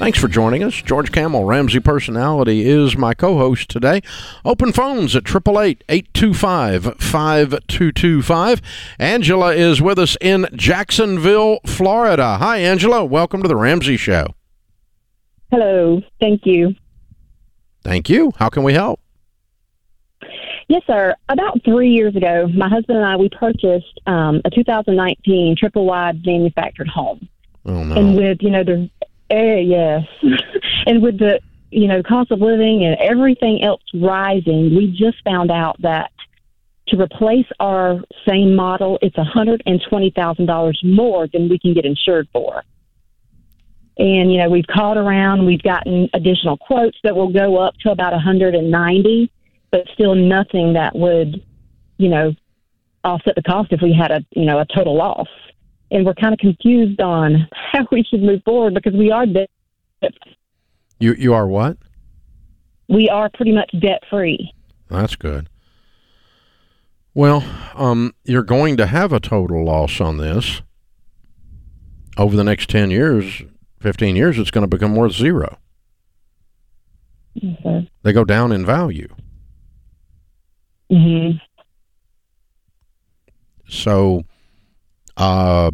Thanks for joining us. George Kamel, Ramsey Personality, is my co host today. Open phones at 888 825 5225. Angela is with us in Jacksonville, Florida. Hi, Angela. Welcome to the Ramsey Show. Hello. Thank you. Thank you. How can we help? Yes, sir. About three years ago, my husband and I we purchased um, a 2019 triple wide manufactured home. Oh, no. And with you know the uh, yes, and with the you know cost of living and everything else rising, we just found out that to replace our same model, it's a hundred and twenty thousand dollars more than we can get insured for. And you know we've called around, we've gotten additional quotes that will go up to about a hundred and ninety, but still nothing that would, you know, offset the cost if we had a you know a total loss and we're kind of confused on how we should move forward because we are debt. You you are what? We are pretty much debt free. That's good. Well, um, you're going to have a total loss on this over the next ten years, fifteen years. It's going to become worth zero. Mm-hmm. They go down in value. Mm-hmm. So, uh,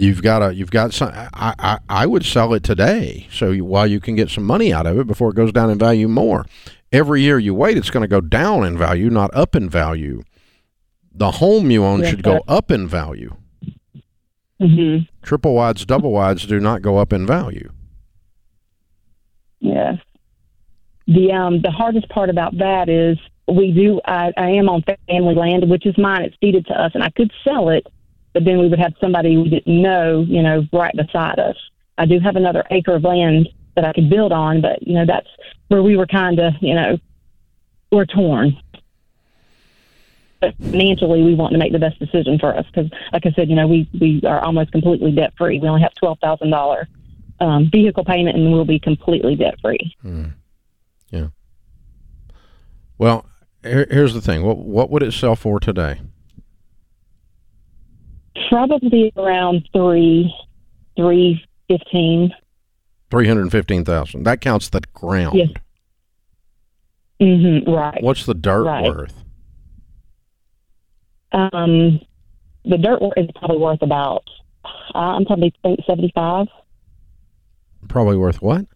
you've got a you've got some. I, I I would sell it today, so you, while you can get some money out of it before it goes down in value more. Every year you wait, it's going to go down in value, not up in value. The home you own Yes, should go up in value. hmm Triple wides, double wides do not go up in value. Yes. The um the hardest part about that is we do I, I am on family land, which is mine. It's deeded to us, and I could sell it, but then we would have somebody we didn't know, you know, right beside us. I do have another acre of land that I could build on, but you know that's where we were kind of, you know, we're torn. But financially, we want to make the best decision for us because, like I said, you know, we we are almost completely debt free. We only have twelve thousand dollar um, vehicle payment, and we'll be completely debt free. Yeah. Well, here, here's the thing. What what would it sell for today? Probably around three, three fifteen. Three hundred fifteen thousand. That counts the ground. Yes. Mm-hmm, right. What's the dirt Right. worth? Um, the dirt work is probably worth about. Uh, I'm probably think seventy five. Probably worth what?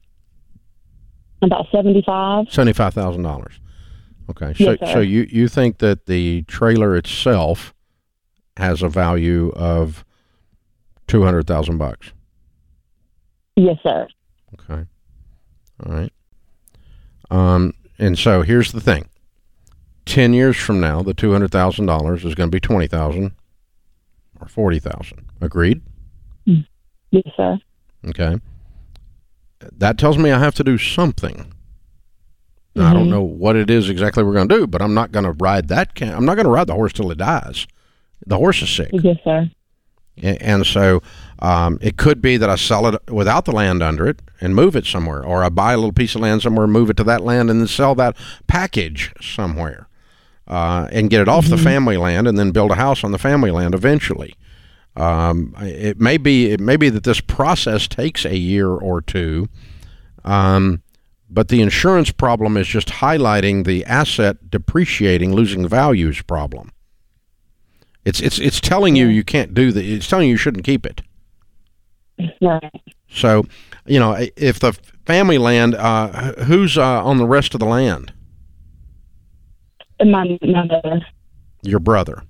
About seventy five. Seventy-five thousand dollars. Okay, so Yes, sir. so you you think that the trailer itself has a value of two hundred thousand bucks? Yes, sir. Okay, all right. Um, and so here's the thing: ten years from now, the two hundred thousand dollars is going to be twenty thousand or forty thousand. Agreed? Yes, sir. Okay. That tells me I have to do something. Now, I don't Mhm. know what it is exactly we're going to do, but I'm not going to ride that. Ca- I'm not going to ride the horse till it dies. The horse is sick, Yes, sir. And so um, it could be that I sell it without the land under it and move it somewhere, or I buy a little piece of land somewhere, move it to that land, and then sell that package somewhere, uh, and get it off the family land, and then build a house on the family land eventually. Um, it may be it may be that this process takes a year or two, um, but the insurance problem is just highlighting the asset depreciating, losing values problem. It's it's it's telling you you can't do the. It's telling you you shouldn't keep it. Right. So, you know, if the family land, uh, who's uh, on the rest of the land? My my mother. Your brother.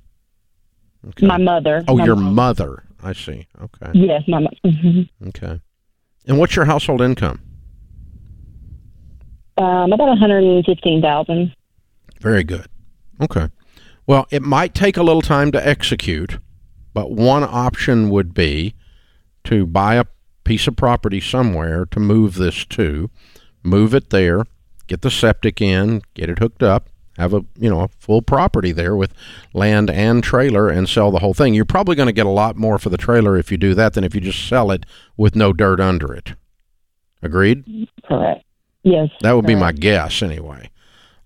Okay. My mother. oh, My your mom. mother. I see. Okay. Yes, my mother. hmm Okay. And what's your household income? Um, about one hundred and fifteen thousand. Very good. Okay. Well, it might take a little time to execute, but one option would be to buy a piece of property somewhere to move this to, move it there, get the septic in, get it hooked up, have a you know a full property there with land and trailer and sell the whole thing. You're probably going to get a lot more for the trailer if you do that than if you just sell it with no dirt under it. Agreed? Correct. Yes. That would be my guess anyway.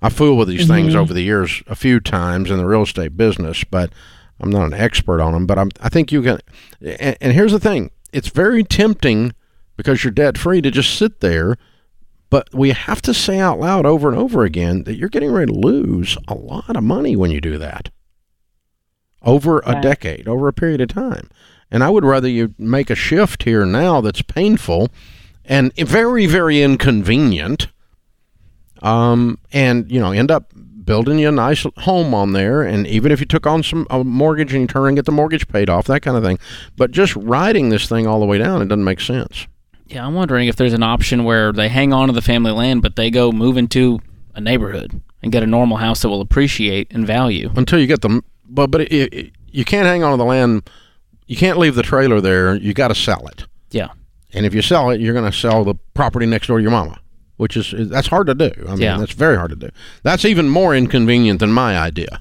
I fool with these things Mhm. over the years a few times in the real estate business, but I'm not an expert on them. But I'm, I think you can. And, and here's the thing: it's very tempting because you're debt free to just sit there. But we have to say out loud over and over again that you're getting ready to lose a lot of money when you do that over a Right. decade, over a period of time. And I would rather you make a shift here now that's painful and very, very inconvenient um, and you know end up building you a nice home on there. And even if you took on some a mortgage and you turn and get the mortgage paid off that kind of thing. But just riding this thing all the way down it doesn't make sense. Yeah, I'm wondering if there's an option where they hang on to the family land, but they go move into a neighborhood and get a normal house that will appreciate in value. until you get the but but it, it, you can't hang on to the land. You can't leave the trailer there. You got to sell it. Yeah. and if you sell it you're going to sell the property next door to your mama which is that's hard to do i mean Yeah. that's very hard to do that's even more inconvenient than my idea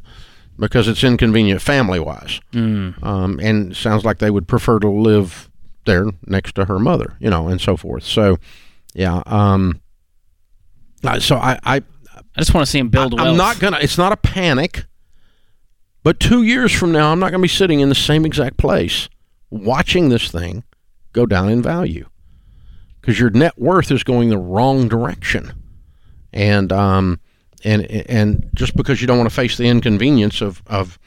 because it's inconvenient family wise Mm. um, and sounds like they would prefer to live there next to her mother, you know, and so forth. So, yeah. Um, uh, so I, I, I just want to see him build I wealth. am not gonna. It's not a panic, but two years from now, I'm not gonna be sitting in the same exact place watching this thing go down in value because your net worth is going the wrong direction, and um, and and just because you don't want to face the inconvenience of of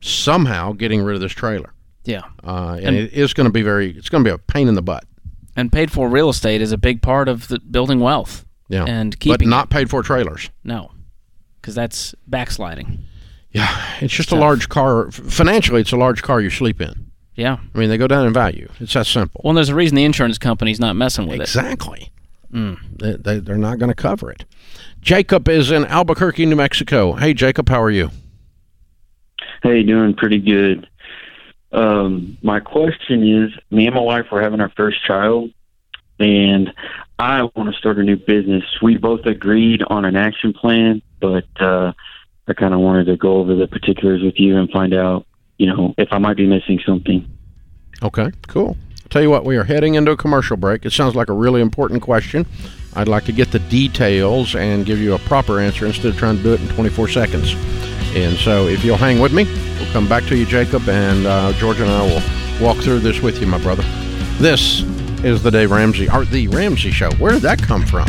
somehow getting rid of this trailer. Yeah. Uh, and, And- it is going to be very. It's going to be a pain in the butt. And paid for real estate is a big part of the building wealth Yeah, and but not paid for trailers. no, because that's backsliding. Yeah, it's just a Tough. large car. Financially, it's a large car you sleep in. Yeah. I mean, they go down in value. It's that simple. Well, and there's a reason the insurance company's not messing with it. exactly. Mm. They, they, they're not going to cover it. Jacob is in Albuquerque, New Mexico. Hey, Jacob, how are you? Hey, doing pretty good. Um, my question is, me and my wife were having our first child, and I want to start a new business. We both agreed on an action plan, but uh, I kind of wanted to go over the particulars with you and find out, you know, if I might be missing something. Okay, cool. Tell you what, we are heading into a commercial break. It sounds like a really important question. I'd like to get the details and give you a proper answer instead of trying to do it in 24 seconds. And so, if you'll hang with me, we'll come back to you, Jacob, and uh, George and I will walk through this with you, my brother. This is the Dave Ramsey, or the Ramsey Show. Where did that come from?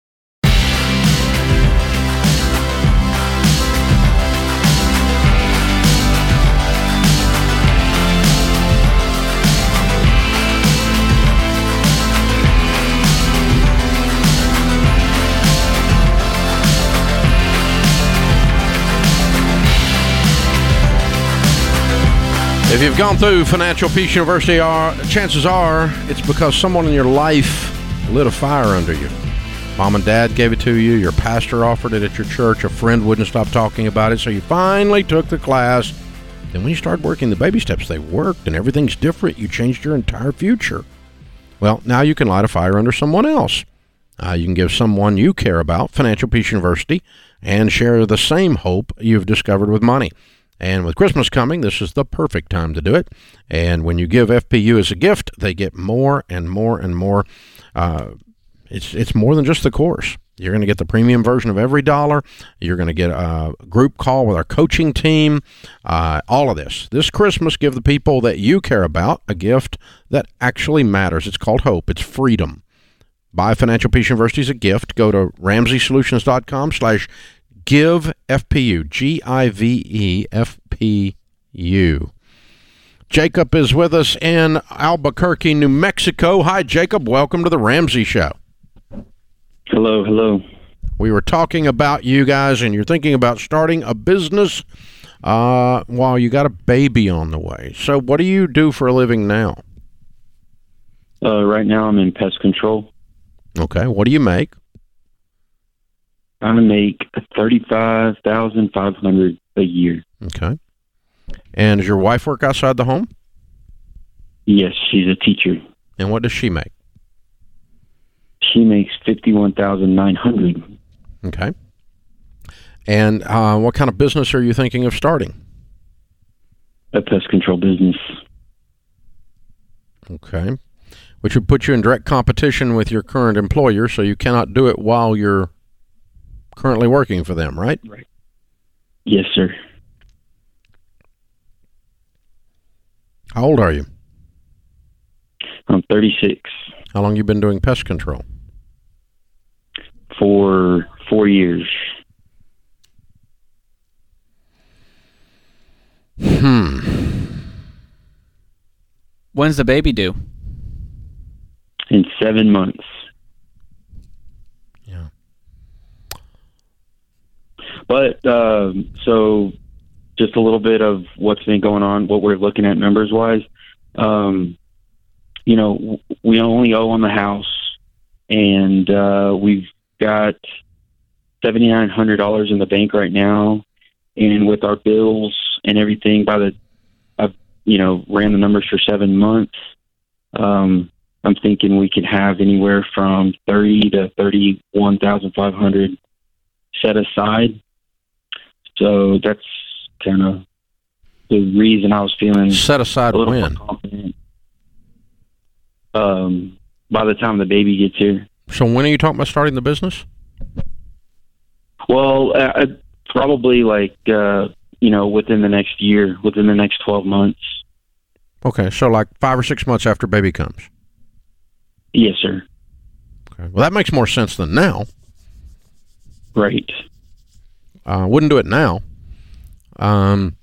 If you've gone through Financial Peace University, are, chances are it's because someone in your life lit a fire under you. Mom and dad gave it to you, your pastor offered it at your church, a friend wouldn't stop talking about it, so you finally took the class. Then when you started working the baby steps, they worked and everything's different. You changed your entire future. Well, now you can light a fire under someone else. Uh, you can give someone you care about Financial Peace University and share the same hope you've discovered with money. And with Christmas coming, this is the perfect time to do it. And when you give FPU as a gift, they get more and more and more. Uh, it's it's more than just the course. You're going to get the premium version of EveryDollar. You're going to get a group call with our coaching team. Uh, all of this. This Christmas, give the people that you care about a gift that actually matters. It's called hope. It's freedom. Buy Financial Peace University as a gift. Go to RamseySolutions.com slash give FPU. G-I-V-E-F-P-U. Jacob is with us in Albuquerque, New Mexico. Hi, Jacob. Welcome to the Ramsey Show. Hello, hello. We were talking about you guys, and you're thinking about starting a business uh, while you got a baby on the way. So, what do you do for a living now? Uh, right now, I'm in pest control. Okay. What do you make? I make thirty-five thousand five hundred a year. Okay. And does your wife work outside the home? Yes, she's a teacher. And what does she make? She makes fifty-one thousand nine hundred. Okay. And uh, what kind of business are you thinking of starting? A pest control business. Okay. Which would put you in direct competition with your current employer, so you cannot do it while you're currently working for them, right? Right. Yes, sir. How old are you? I'm 36 How long you been doing pest control? for four years. Hmm. When's the baby due? In seven months. Yeah. But um, so, just a little bit of what's been going on, what we're looking at numbers wise. Um, you know, we only owe on the house, and uh, we've got seventy nine hundred dollars in the bank right now, and with our bills and everything, by the I've you know ran the numbers for seven months. Um, I'm thinking we could have anywhere from thirty to thirty one thousand five hundred set aside. So that's kind of the reason I was feeling Set aside a little when? more confident. Um, by the time the baby gets here, So when are you talking about starting the business? well, uh, uh, probably like uh, you know within the next year, within the next twelve months. Okay, so like five or six months after baby comes. Yes, sir. Okay. Well, that makes more sense than now. Right. Uh, wouldn't do it now. Um,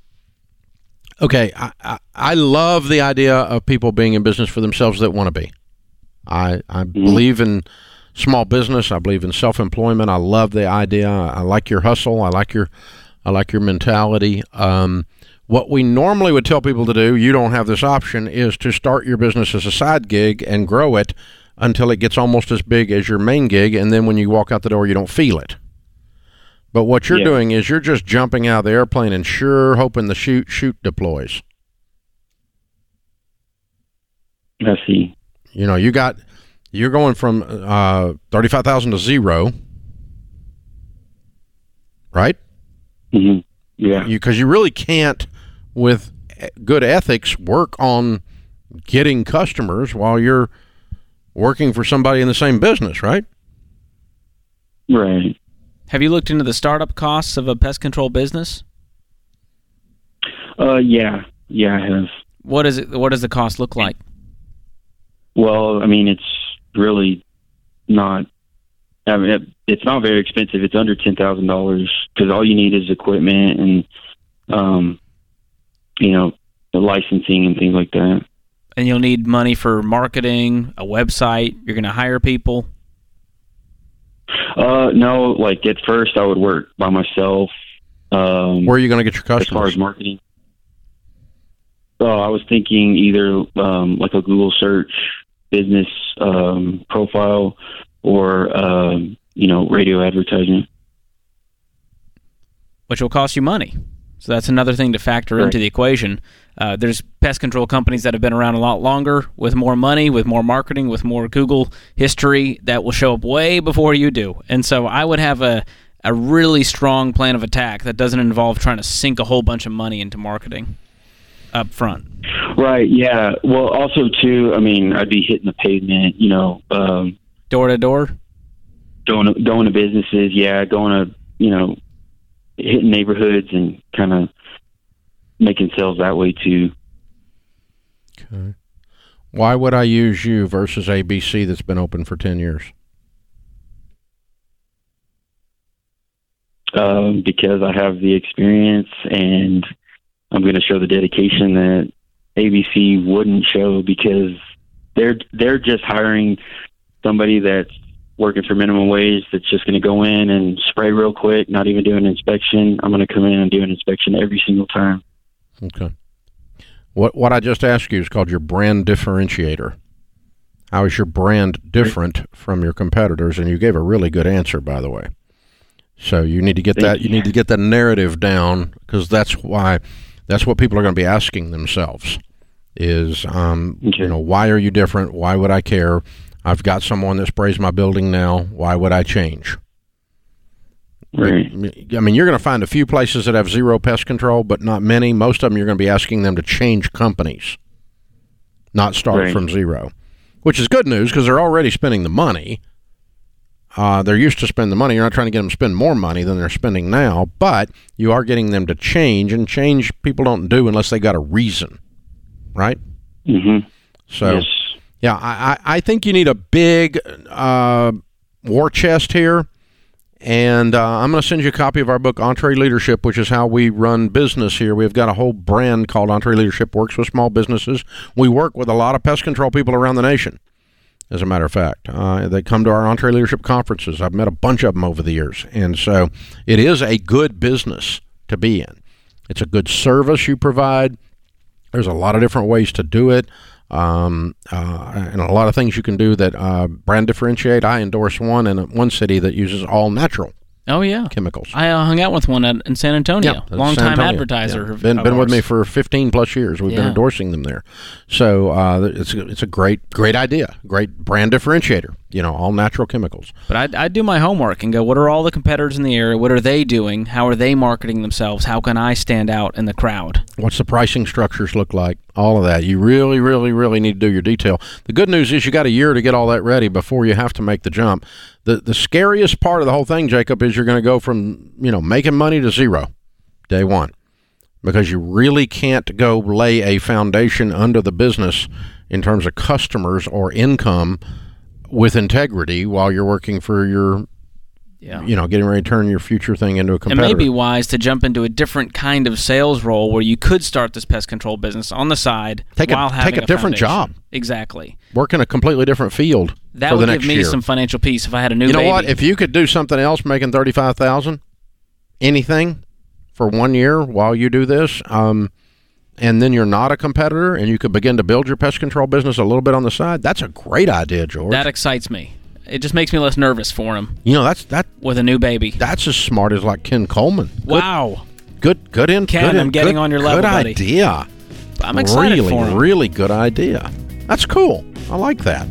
okay, I, I, I love the idea of people being in business for themselves that want to be. I, I believe in small business. I believe in self employment. I love the idea. I like your hustle. I like your I like your mentality. Um, what we normally would tell people to do, you don't have this option, is to start your business as a side gig and grow it until it gets almost as big as your main gig, and then when you walk out the door, you don't feel it. But what you're Yeah. doing is you're just jumping out of the airplane and sure hoping the chute chute deploys. I see. You know, you got you're going from uh, thirty five thousand to zero, right? hmm Yeah. Because you really can't, with good ethics, work on getting customers while you're working for somebody in the same business, right? Right. Have you looked into the startup costs of a pest control business? Uh, yeah. Yeah, I have. What is it? What does the cost look like? Well, I mean, it's really not. I mean, it, it's not very expensive. It's under ten thousand dollars because all you need is equipment and, um, you know, the licensing and things like that. And you'll need money for marketing, a website. You're going to hire people. Uh, no, like at first I would work by myself. Um, Where are you going to get your customers? as far customers? as marketing. Oh, I was thinking either um, like a Google search business um, profile or um, you know radio advertising. which will cost you money. So that's another thing to factor Right. into the equation. Uh, there's pest control companies that have been around a lot longer, with more money, with more marketing, with more Google history that will show up way before you do. And so I would have a a really strong plan of attack that doesn't involve trying to sink a whole bunch of money into marketing up front. Right. Yeah. Well, also too. I mean, I'd be hitting the pavement. You know, um, Door to door. going to, going to businesses. Yeah, going to you know hitting neighborhoods and kind of making sales that way too. Okay. Why would I use you versus ABC that's been open for 10 years? Um, because I have the experience and I'm going to show the dedication that ABC wouldn't show because they're they're just hiring somebody that's working for minimum wage that's just going to go in and spray real quick, not even do an inspection. I'm going to come in and do an inspection every single time. Okay. What what I just asked you is called your brand differentiator. How is your brand different from your competitors? And you gave a really good answer, by the way. So you need to get Thank that. You need to get that narrative down because that's why that's what people are going to be asking themselves. Is um, Okay. you know why are you different? Why would I care? I've got someone that sprays my building now. Why would I change? Right. I mean, you're going to find a few places that have zero pest control, but not many. Most of them, you're going to be asking them to change companies, not start Right. from zero, which is good news because they're already spending the money. Uh, they're used to spend the money. You're not trying to get them to spend more money than they're spending now, but you are getting them to change, and change people don't do unless they got a reason, right? Mm-hmm. So. yes. Yeah, I, I think you need a big uh, war chest here. And uh, I'm going to send you a copy of our book, EntreLeadership, which is how we run business here. We've got a whole brand called EntreLeadership, works with small businesses. We work with a lot of pest control people around the nation, as a matter of fact. Uh, they come to our EntreLeadership conferences. I've met a bunch of them over the years. And so it is a good business to be in. It's a good service you provide. There's a lot of different ways to do it um, uh, and a lot of things you can do that uh, brand differentiate. I endorse one in one city that uses all natural Oh yeah, chemicals. I uh, hung out with one at, in San Antonio. that's Long time advertiser. Yeah. Been been with me for 15 plus years. We've been endorsing them there. So uh, it's it's a great great idea, great brand differentiator. You know, all natural chemicals. But I I do my homework and go, what are all the competitors in the area? What are they doing? How are they marketing themselves? How can I stand out in the crowd? What's the pricing structures look like? All of that. You really, really, really need to do your detail. The good news is you got a year to get all that ready before you have to make the jump. The the scariest part of the whole thing, Jacob, is you're going to go from you know making money to zero day one because you really can't go lay a foundation under the business in terms of customers or income with integrity while you're working for your Yeah. you know getting ready to turn your future thing into a competitor. It may be wise to jump into a different kind of sales role where you could start this pest control business on the side Take a- while take having a different foundation. job. Exactly. work in a completely different field That would give me year. some financial peace if I had a new you know baby. what? If you could do something else, making thirty five thousand, anything for one year while you do this, um, and then you're not a competitor, and you could begin to build your pest control business a little bit on the side. That's a great idea, George. that excites me. It just makes me less nervous for him you know, that's that. with a new baby. That's as smart as like Ken Coleman. Good, wow. good, good in. Ken, good in- I'm getting good- on your level, Good buddy. idea. I'm excited really, for him. really good idea. That's cool. I like that.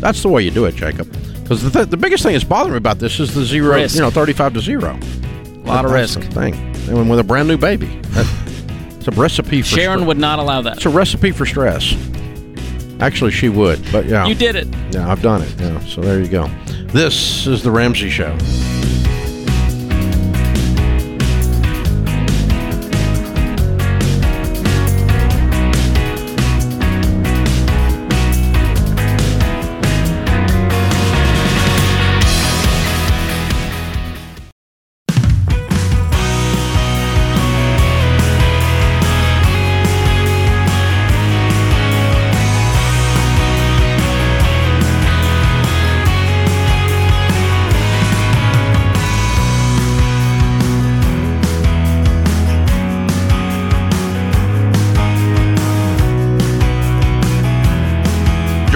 That's the way you do it, Jacob. Because the, th- the biggest thing that's bothering me about this is the zero, Risk. you know, 35 to zero. A lot of That's risk. the thing. And with a brand new baby. That, a recipe for Sharon stre- would not allow that. It's a recipe for stress. Actually, she would, but yeah. You did it. Yeah, I've done it. Yeah, so there you go. This is the Ramsey Show.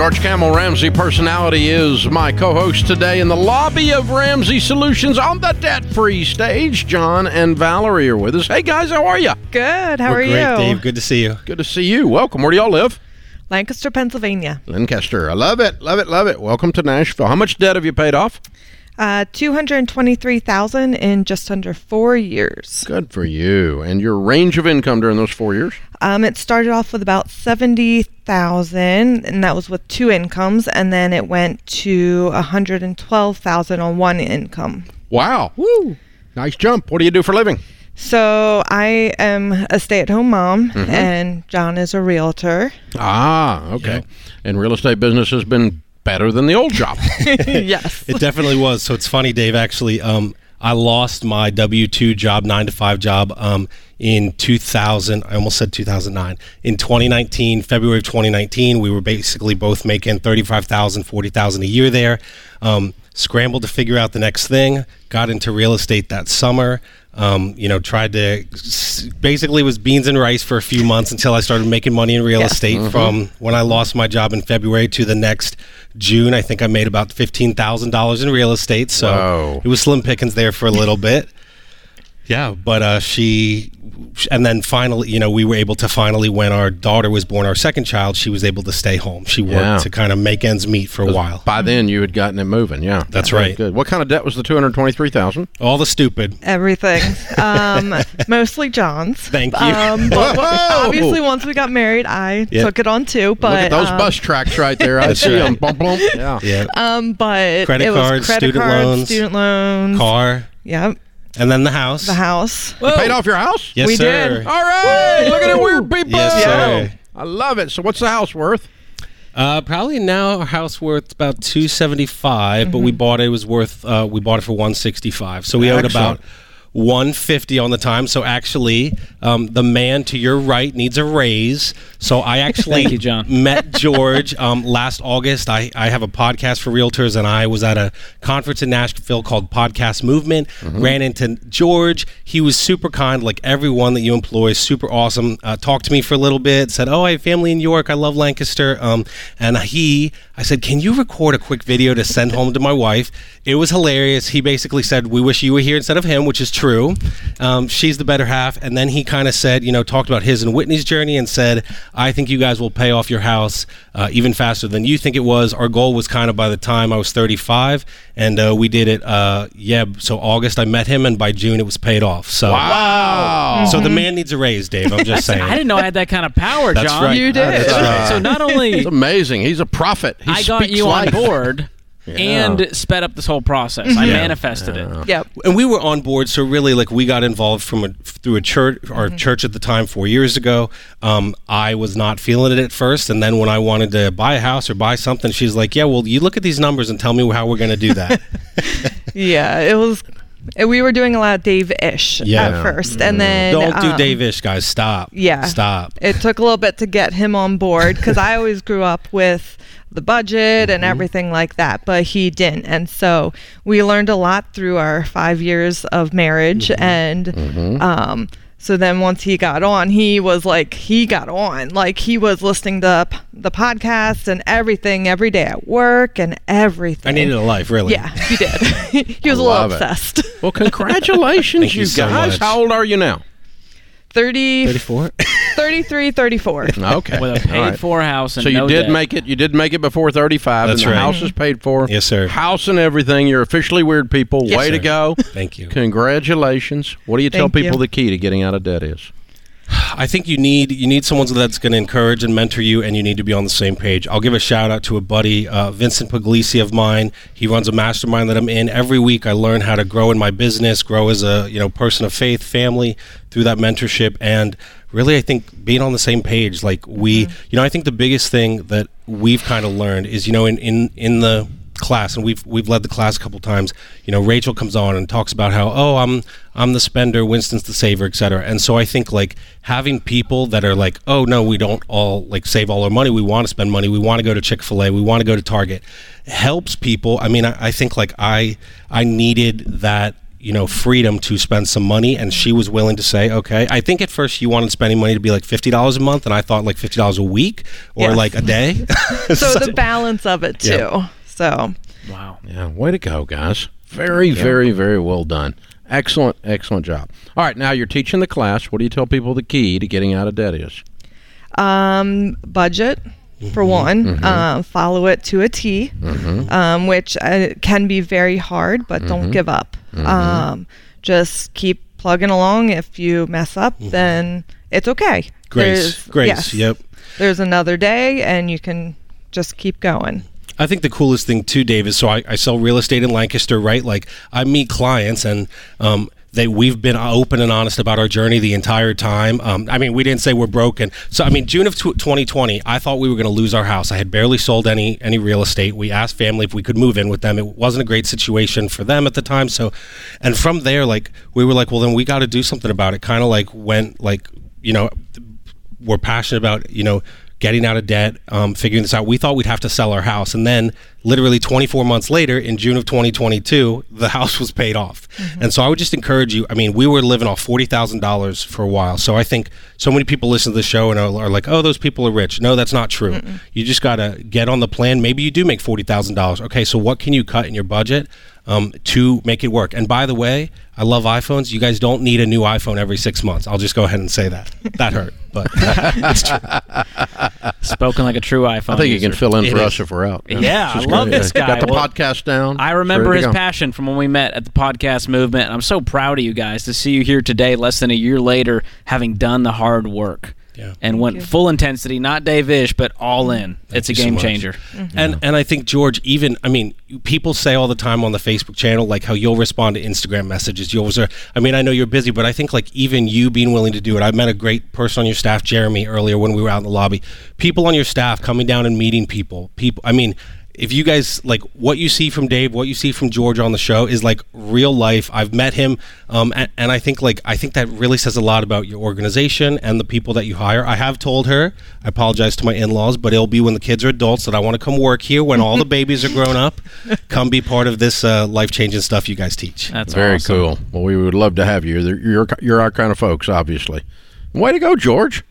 George Kamel Ramsey personality is my co-host today in the lobby of Ramsey Solutions on the debt-free stage. John and Valerie are with us. Hey guys, how are you? Good. How We're are great, you? Dave. Good to see you. Good to see you. Welcome. Where do y'all live? Lancaster, Pennsylvania. Lancaster. I love it. Love it. Love it. Welcome to Nashville. How much debt have you paid off? Uh, 223,000 in just under 4 years. Good for you. And your range of income during those four years? Um, it started off with about 70,000 and that was with two incomes and then it went to 112,000 on one income. Wow. Woo. Nice jump. What do you do for a living? So I am a stay-at-home mom and John is a realtor. Ah, okay. And real estate business has been better than the old job. yes. It definitely was. So it's funny, Dave. Actually, um, I lost my W two job, nine to five job, um, in 2000. I almost said 2009. In 2019, February of 2019, we were basically both making 35,000, 40,000 a year there. Um, scrambled to figure out the next thing. Got into real estate that summer. Um, you know, tried to basically was beans and rice for a few months until I started making money in real Yeah. estate. From when I lost my job in February to the next June, I think I made about fifteen thousand dollars in real estate. So Whoa. it was slim pickings there for a little bit. Yeah, but uh, she, and then finally, you know, we were able to finally, when our daughter was born, our second child, she was able to stay home. She worked Yeah. to kind of make ends meet for a while. By then, you had gotten it moving. Yeah, That's Very right. Good. What kind of debt was the two hundred twenty-three thousand? All the stupid. Everything. Um, mostly John's. Thank you. Um, but obviously, once we got married, I Yeah. took it on too. But Look at those um, bus tracks right there. I see right. them. Bump, bump. Yeah. Yeah, Um, but Credit it was cards, credit student cards, loans. student loans. car, Yep, and then the house. the house. You paid off your house? Yes, We sir. did. All right. Look at it, weird people. Yes, sir. I love it. So, what's the house worth? Uh, probably now our house worth about two seventy five, but Mm-hmm. we bought it, it was worth uh, we bought it for one sixty five. So we owed about one fifty on the time. So actually, um, the man to your right needs a raise. So I actually Thank you, John. met George um, last August. I, I have a podcast for realtors, and I was at a conference in Nashville called Podcast Movement. Ran into George. He was super kind, like everyone that you employ, super awesome. Uh, talked to me for a little bit. Said, "Oh, I have family in New York. I love Lancaster." Um, and he, I said, "Can you record a quick video to send home to my wife?" It was hilarious. He basically said, "We wish you were here instead of him," which is true. Um, she's the better half. And then he kind of said, you know, talked about his and Whitney's journey and said, "I think you guys will pay off your house uh, even faster than you think it was." Our goal was kind of by the time I was 35, and uh, we did it. Uh, yeah, so August I met him, and by June it was paid off. So Wow. So the man needs a raise, Dave. I'm just saying. I didn't know I had that kind of power, That's John. right. You did. That's right. So not only It's amazing. He's a prophet. He I got you life. on board and sped up this whole process. I manifested it. Yep. and we were on board so really like we got involved from a through a church our church at the time four years ago um, i was not feeling it at first and then when i wanted to buy a house or buy something she's like yeah well you look at these numbers and tell me how we're going to do that Yeah, it was. We were doing a lot of Dave-ish Yeah. at first, and then don't do um, dave-ish guys stop Yeah. stop It took a little bit to get him on board because I always grew up with the budget and mm-hmm. everything like that, but he didn't. And so we learned a lot through our five years of marriage. Mm-hmm. And mm-hmm. um, so then once he got on, he was like, he got on. Like he was listening to the podcast and everything every day at work and everything. i needed a life really Yeah, he did. he was a little it. obsessed. Well, congratulations, you so guys. much. How old are you now? 30, 34 33, 34. Okay. With a paid All right. for house and So you no did debt. make it. You did make it before thirty-five, That's and the right. house is paid for. Yes, sir. House and everything. You're officially weird people. Yes, Way to sir. go! thank you Congratulations. What do you tell Thank people you. the key to getting out of debt is? I think you need you need someone that's going to encourage and mentor you, and you need to be on the same page. I'll give a shout out to a buddy, uh, Vincent Puglisi of mine. He runs a mastermind that I'm in. Every week, I learn how to grow in my business, grow as a you know person of faith, family through that mentorship, and really, I think being on the same page. Like we, mm-hmm. you know, I think the biggest thing that we've kind of learned is you know in in in the class and we've we've led the class a couple times you know rachel comes on and talks about how oh i'm i'm the spender winston's the saver etc and so i think like having people that are like oh no we don't all like save all our money we want to spend money we want to go to chick-fil-a we want to go to target helps people i mean I, I think like i i needed that you know freedom to spend some money and she was willing to say okay i think at first you wanted spending money to be like $50 a month and i thought like $50 a week or Yeah. like a day so the balance of it too. Yeah. So Wow. Yeah, way to go, guys. Very, very, very well done. Excellent, excellent job. All right, now you're teaching the class. What do you tell people the key to getting out of debt is? um budget for one. Um, follow it to a T, um, which uh, can be very hard, but don't give up. Um, just keep plugging along. If you mess up, then it's okay. Grace, There's- grace. yes. Yep. There's another day, and you can just keep going. I think the coolest thing too, Dave, is so I, I sell real estate in Lancaster, right? Like I meet clients and um, they we've been open and honest about our journey the entire time. Um, I mean, we didn't say we're broken. So I mean, June of tw 2020, I thought we were going to lose our house. I had barely sold any any real estate. We asked family if we could move in with them. It wasn't a great situation for them at the time. So, and from there, like we were like, well, then we got to do something about it. Kind of like went like you know we're passionate about you know getting out of debt um, figuring this out we thought we'd have to sell our house and then literally 24 months later in june of 2022 the house was paid off and so i would just encourage you i mean we were living off $40000 for a while so i think so many people listen to the show and are, are like oh those people are rich no that's not true you just got to get on the plan maybe you do make $40000 okay so what can you cut in your budget um, to make it work. And by the way, I love iPhones. You guys don't need a new iPhone every six months. I'll just go ahead and say that. That hurt, but it's true. Spoken like a true iPhone. I think you can fill in It for is. us if we're out. Yeah, I She's love great. this guy. Got the Well, podcast down. I remember his go. passion from when we met at the podcast movement. and I'm so proud of you guys to see you here today, less than a year later, having done the hard work. Yeah. And went full intensity, not Dave Ish, but all in. it's a you so game much. changer. And and I think George, even I mean, people say all the time on the Facebook channel like how you'll respond to Instagram messages. You'll reserve. I mean, I know you're busy, but I think like even you being willing to do it. I met a great person on your staff, Jeremy, earlier when we were out in the lobby. People on your staff coming down and meeting people. People. I mean. If you guys like what you see from Dave, what you see from George on the show is like real life. I've met him, um, and, and I think like I think that really says a lot about your organization and the people that you hire. I have told her, I apologize to my in-laws, but it'll be when the kids are adults that I want to come work here. When all the babies are grown up, come be part of this uh, life-changing stuff you guys teach. That's Very awesome. cool. Well, we would love to have you. You're you're, you're our kind of folks, obviously. Way to go, George.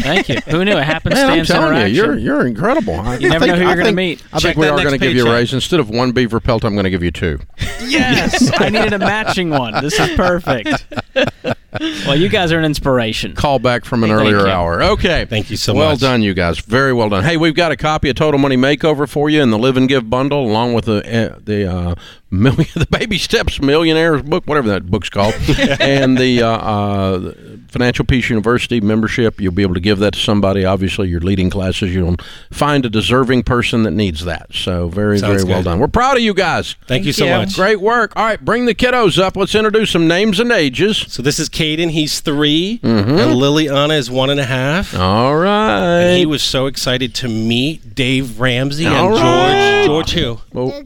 Thank you. Who knew? It Man, I'm happenstance telling you, you're you're incredible. I, You I never think- know who you're gonna meet. I Check think we are going to give you a raise. Instead of one beaver pelt, I'm going to give you two. yes, I needed a matching one. This is perfect. well, you guys are an inspiration. Call back from an Thank earlier you. hour. Okay. Thank you so well much. Well done, you guys. Very well done. Hey, we've got a copy of Total Money Makeover for you in the Live and Give bundle, along with the uh, the uh, million, the Baby Steps Millionaires book, whatever that book's called, and the uh, uh, Financial Peace University membership. You'll be able to give that to somebody. Obviously, your leading classes. You'll find a deserving person that needs that. So very, Sounds very well done. We're proud of you guys. Thank, you so you. much. Great work. All right, bring the kiddos up. Let's introduce some names and ages. So this is Caden. He's 3 Mm-hmm. and Liliana is one and a half. All right. And he was so excited to meet Dave Ramsey and All George. right. George who? Well,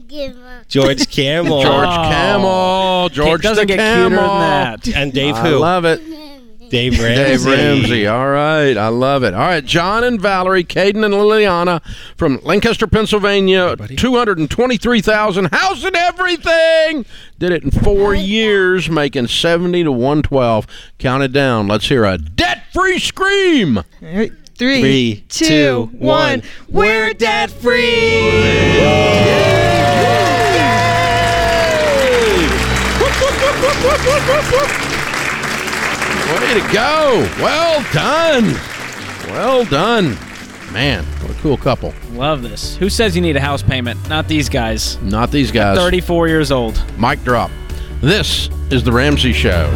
George Campbell. George Oh. Kamel. George doesn't the get cuter than Kamel. that. And Dave I who? love it. Dave Ramsey. Dave Ramsey. All right. I love it. All right. John and Valerie, Caden and Liliana from Lancaster, Pennsylvania. 223,000 house and everything. Did it in four years, making 70 to 112. Count it down. Let's hear a debt free scream. All right, Three, Three, two, two, one. one. We're debt free. Way to go. Well done. Well done. Man, what a cool couple. Love this. Who says you need a house payment? Not these guys. Not these guys. 34 years old. Mic drop. This is The Ramsey Show.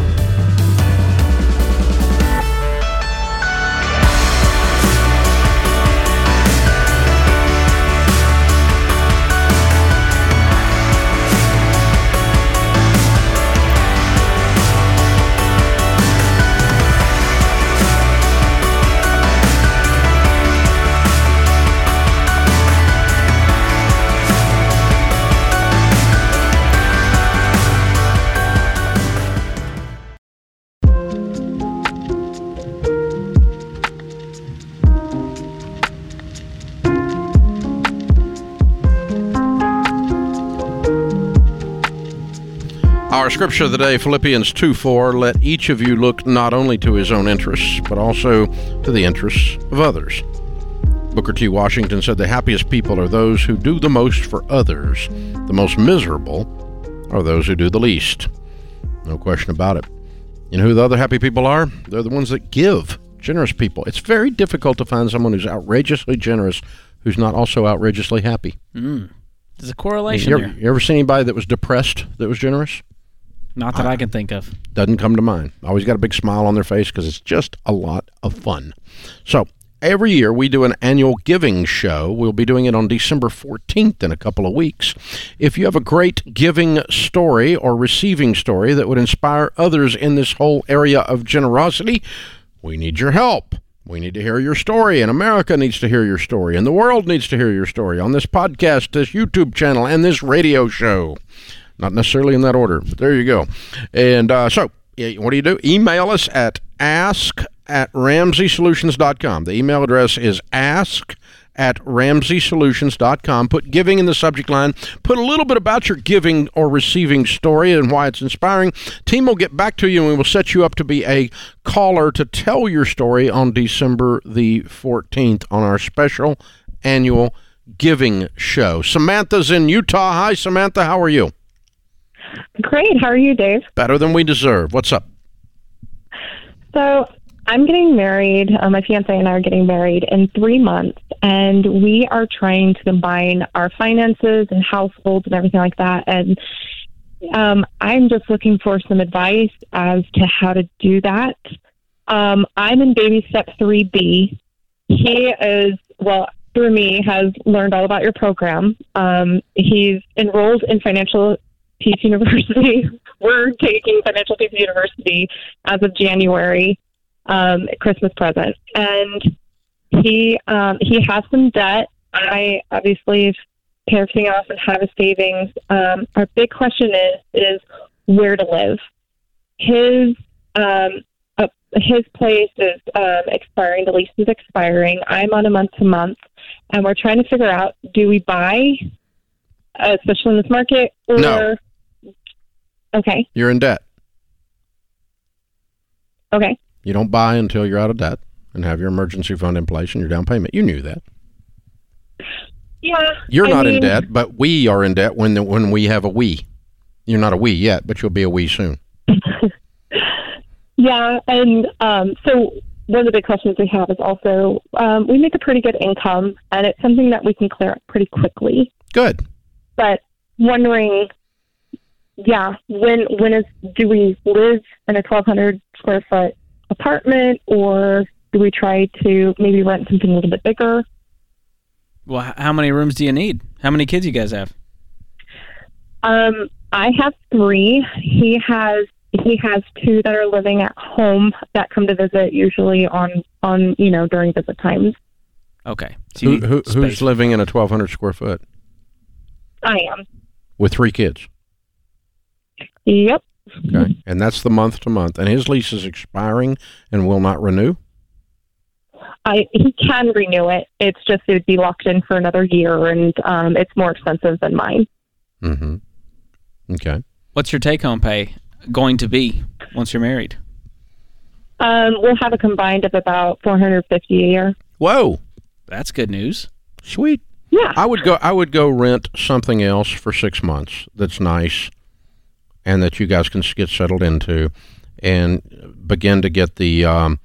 Scripture of the day, Philippians 2 4, let each of you look not only to his own interests, but also to the interests of others. Booker T. Washington said, The happiest people are those who do the most for others. The most miserable are those who do the least. No question about it. You know who the other happy people are? They're the ones that give. Generous people. It's very difficult to find someone who's outrageously generous who's not also outrageously happy. Mm. There's a correlation You there. ever, you ever seen anybody that was depressed that was generous? Not that I can think of. Doesn't come to mind. Always got a big smile on their face because it's just a lot of fun. So every year we do an annual giving show. We'll be doing it on December 14th in a couple of weeks. If you have a great giving story or receiving story that would inspire others in this whole area of generosity, we need your help. We need to hear your story, and America needs to hear your story, and the world needs to hear your story on this podcast, this YouTube channel, and this radio show. Not necessarily in that order, but there you go. And uh, so, what do you do? Email us at ask at ramseysolutions.com. The email address is ask at ramseysolutions.com. Put giving in the subject line. Put a little bit about your giving or receiving story and why it's inspiring. Team will get back to you and we will set you up to be a caller to tell your story on December the 14th on our special annual giving show. Samantha's in Utah. Hi, Samantha. How are you? Great. How are you, Dave? Better than we deserve. What's up? So I'm getting married. Uh, my fiance and I are getting married in three months, and we are trying to combine our finances and households and everything like that. And um, I'm just looking for some advice as to how to do that. Um, I'm in baby step 3B. He is, well, through me, has learned all about your program. Um, he's enrolled in Financial Peace University. We're taking Financial Peace University as of January, um, Christmas present, and he um, he has some debt. I obviously pay everything off and have a savings. Um, our big question is is where to live. His um, uh, his place is um, expiring. The lease is expiring. I'm on a month to month, and we're trying to figure out: do we buy, uh, especially in this market, or No. Okay, You're in debt. okay. You don't buy until you're out of debt and have your emergency fund in place and your down payment. You knew that. Yeah, You're I not in debt, but we are in debt when the, when we have a we. You're not a we yet, but you'll be a we soon. Yeah, and um, so one of the big questions we have is also um, we make a pretty good income, and it's something that we can clear up pretty quickly. Good. But wondering, yeah, when when is do we live in a twelve hundred square foot apartment, or do we try to maybe rent something a little bit bigger? Well, how many rooms do you need? How many kids you guys have? Um, I have three. He has he has two that are living at home that come to visit usually on on you know during visit times. Okay. So Who, who, who's living in a 1,200 square foot I am. with three kids? Yep. Okay. And that's the month to month. And his lease is expiring and will not renew? I he can renew it. It's just it would be locked in for another year, and um, it's more expensive than mine. Mm-hmm. Okay. What's your take home pay going to be once you're married? Um, we'll have a combined of about four hundred fifty a year. Whoa. That's good news. Sweet. Yeah. I would go. I would go rent something else for six months. That's nice, and that you guys can get settled into, and begin to get the um,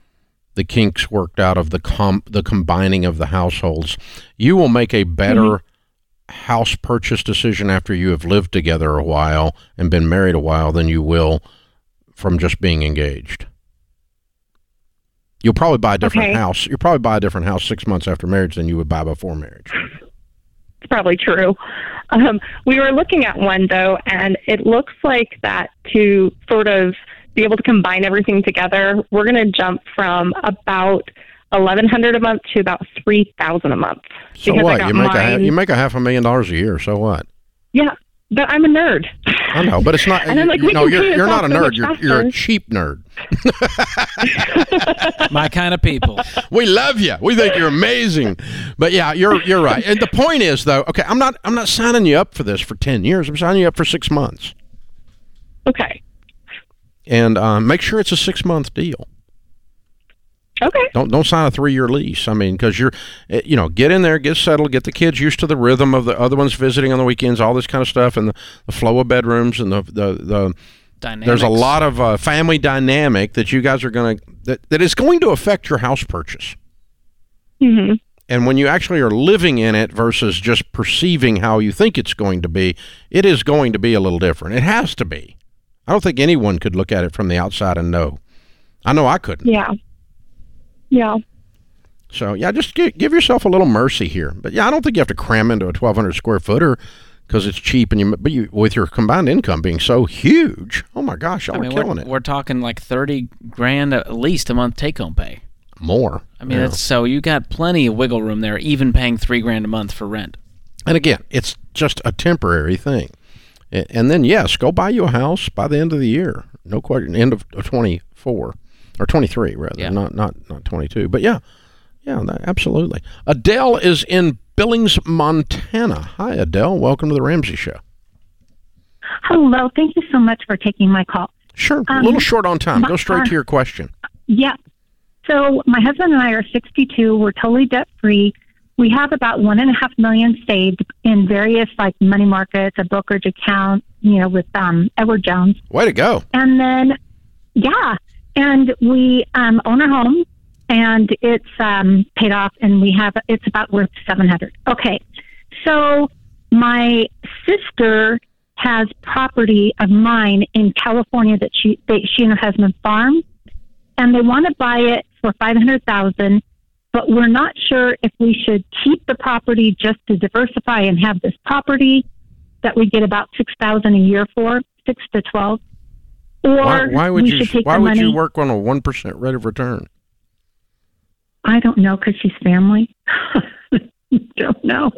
the kinks worked out of the com- the combining of the households. You will make a better house purchase decision after you have lived together a while and been married a while than you will from just being engaged. You'll probably buy a different Okay. house. You'll probably buy a different house six months after marriage than you would buy before marriage. It's probably true. Um, we were looking at one though, and it looks like that to sort of be able to combine everything together, we're going to jump from about eleven hundred a month to about three thousand a month. So what? You make a mine- you make a half a million dollars a year. So what? Yeah, but I'm a nerd. I know, but it's not. And I'm like, you we know, can you're you're not a off so nerd. You're you're a cheap nerd. My kind of people. We love you. We think you're amazing. But yeah, you're you're right. And the point is though, okay, I'm not I'm not signing you up for this for ten years. I'm signing you up for six months. okay. And um, make sure it's a six month deal. Okay. Don't don't sign a three year lease. I mean, because you're, eh, you know, get in there, get settled, get the kids used to the rhythm of the other ones visiting on the weekends, all this kind of stuff, and the, the flow of bedrooms and the the the Dynamics. there's a lot of uh, family dynamic that you guys are going to that, that is going to affect your house purchase hmm And when you actually are living in it versus just perceiving how you think it's going to be, it is going to be a little different. It has to be. I don't think anyone could look at it from the outside and know. I know I couldn't. Yeah. Yeah. So yeah, just give, give yourself a little mercy here. But yeah, I don't think you have to cram into a 1,200 square footer because it's cheap and you. But you, with your combined income being so huge, oh my gosh, y'all I mean, are killing we're, it. we're talking like thirty grand at least a month take home pay. More. I mean, Yeah. it's so you got plenty of wiggle room there, even paying three grand a month for rent. And again, it's just a temporary thing. A- And then, yes, go buy you a house by the end of the year. No question. End of of 24 or 23, rather. Yeah. Not, not, not 22. But yeah, yeah, that, absolutely. Adele is in Billings, Montana. Hi, Adele. Welcome to the Ramsey Show. Hello. Thank you so much for taking my call. Sure. a Um, little short on time. my- Go straight uh, to your question. Yeah. So my husband and I are 62. We're totally debt free. We have about one and a half million saved in various like money markets, a brokerage account, you know, with um, Edward Jones. Way to go. And then, yeah, and we um, own our home, and it's um, paid off, and we have it's about worth seven hundred. Okay, so my sister has property of mine in California that she they, she and her husband farm, and they want to buy it for five hundred thousand. But we're not sure if we should keep the property just to diversify and have this property that we get about six thousand a year for, six to twelve. Or Why, why would you Why would money. you work on a 1% rate of return? I don't know because she's family. don't know.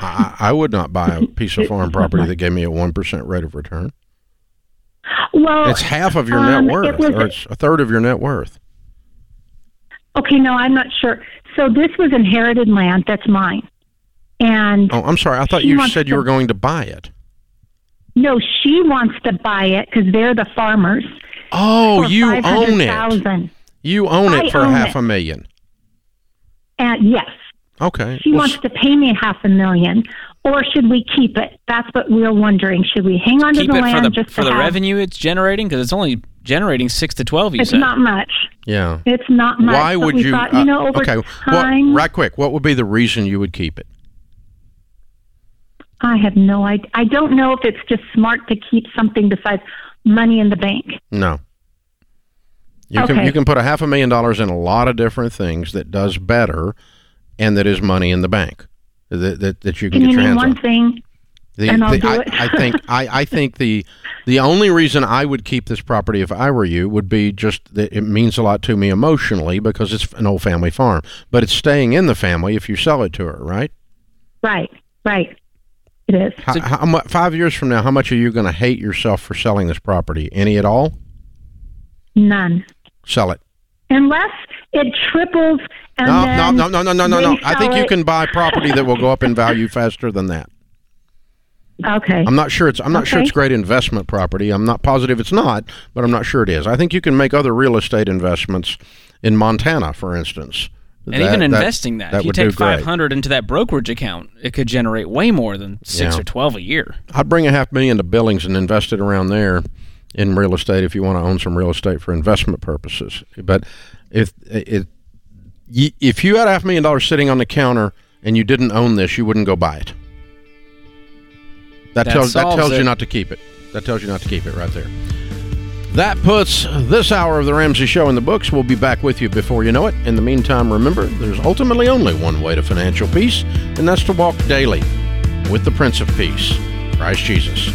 I, I would not buy a piece of farm property that gave me a 1% rate of return. Well, It's half of your um, net worth, was- or it's a third of your net worth. okay, no, I'm not sure. So this was inherited land that's mine, and Oh, I'm sorry. I thought you said you were going to buy it. No, she wants to buy it because they're the farmers. Oh, you own it. 500,000. You own it I for own half it. a million. And yes, Okay. she Well, wants to pay me half a million, or should we keep it? That's what we're wondering. Should we hang on to the land for the just for to the have- revenue it's generating because it's only generating six to twelve. You It's said. not much. yeah. It's not much. Why would you? Thought, uh, you know, over okay. time. What, right quick. What would be the reason you would keep it? I have no idea. I don't know if it's just smart to keep something besides money in the bank. No. You can you can put a half a million dollars in a lot of different things that does better, and that is money in the bank that that, that you can, Can get you your one on. thing? The, and I'll the- do I, it? I think I, I think the the only reason I would keep this property if I were you would be just that it means a lot to me emotionally because it's an old family farm, but it's staying in the family if you sell it to her, right? Right, right. It is. How, how mu- five years from now, how much are you going to hate yourself for selling this property? Any at all? None. Sell it. Unless it triples and No, no, then no, no, no, no, no, they no. I think you it- can buy property that will go up in value faster than that. Okay. I'm not sure it's I'm not sure it's great investment property. I'm not positive it's not, but I'm not sure it is. I think you can make other real estate investments in Montana, for instance. And That- even that- investing that, if you take great. five hundred into that brokerage account, it could generate way more than six Yeah. or twelve a year. I'd bring a half million to Billings and invest it around there in real estate if you want to own some real estate for investment purposes. But if it if you had a half million dollars sitting on the counter and you didn't own this, you wouldn't go buy it. That, That tells that tells you not to keep it. That tells you not to keep it right there. That puts this hour of the Ramsey Show in the books. We'll be back with you before you know it. In the meantime, remember, there's ultimately only one way to financial peace, and that's to walk daily with the Prince of Peace, Christ Jesus.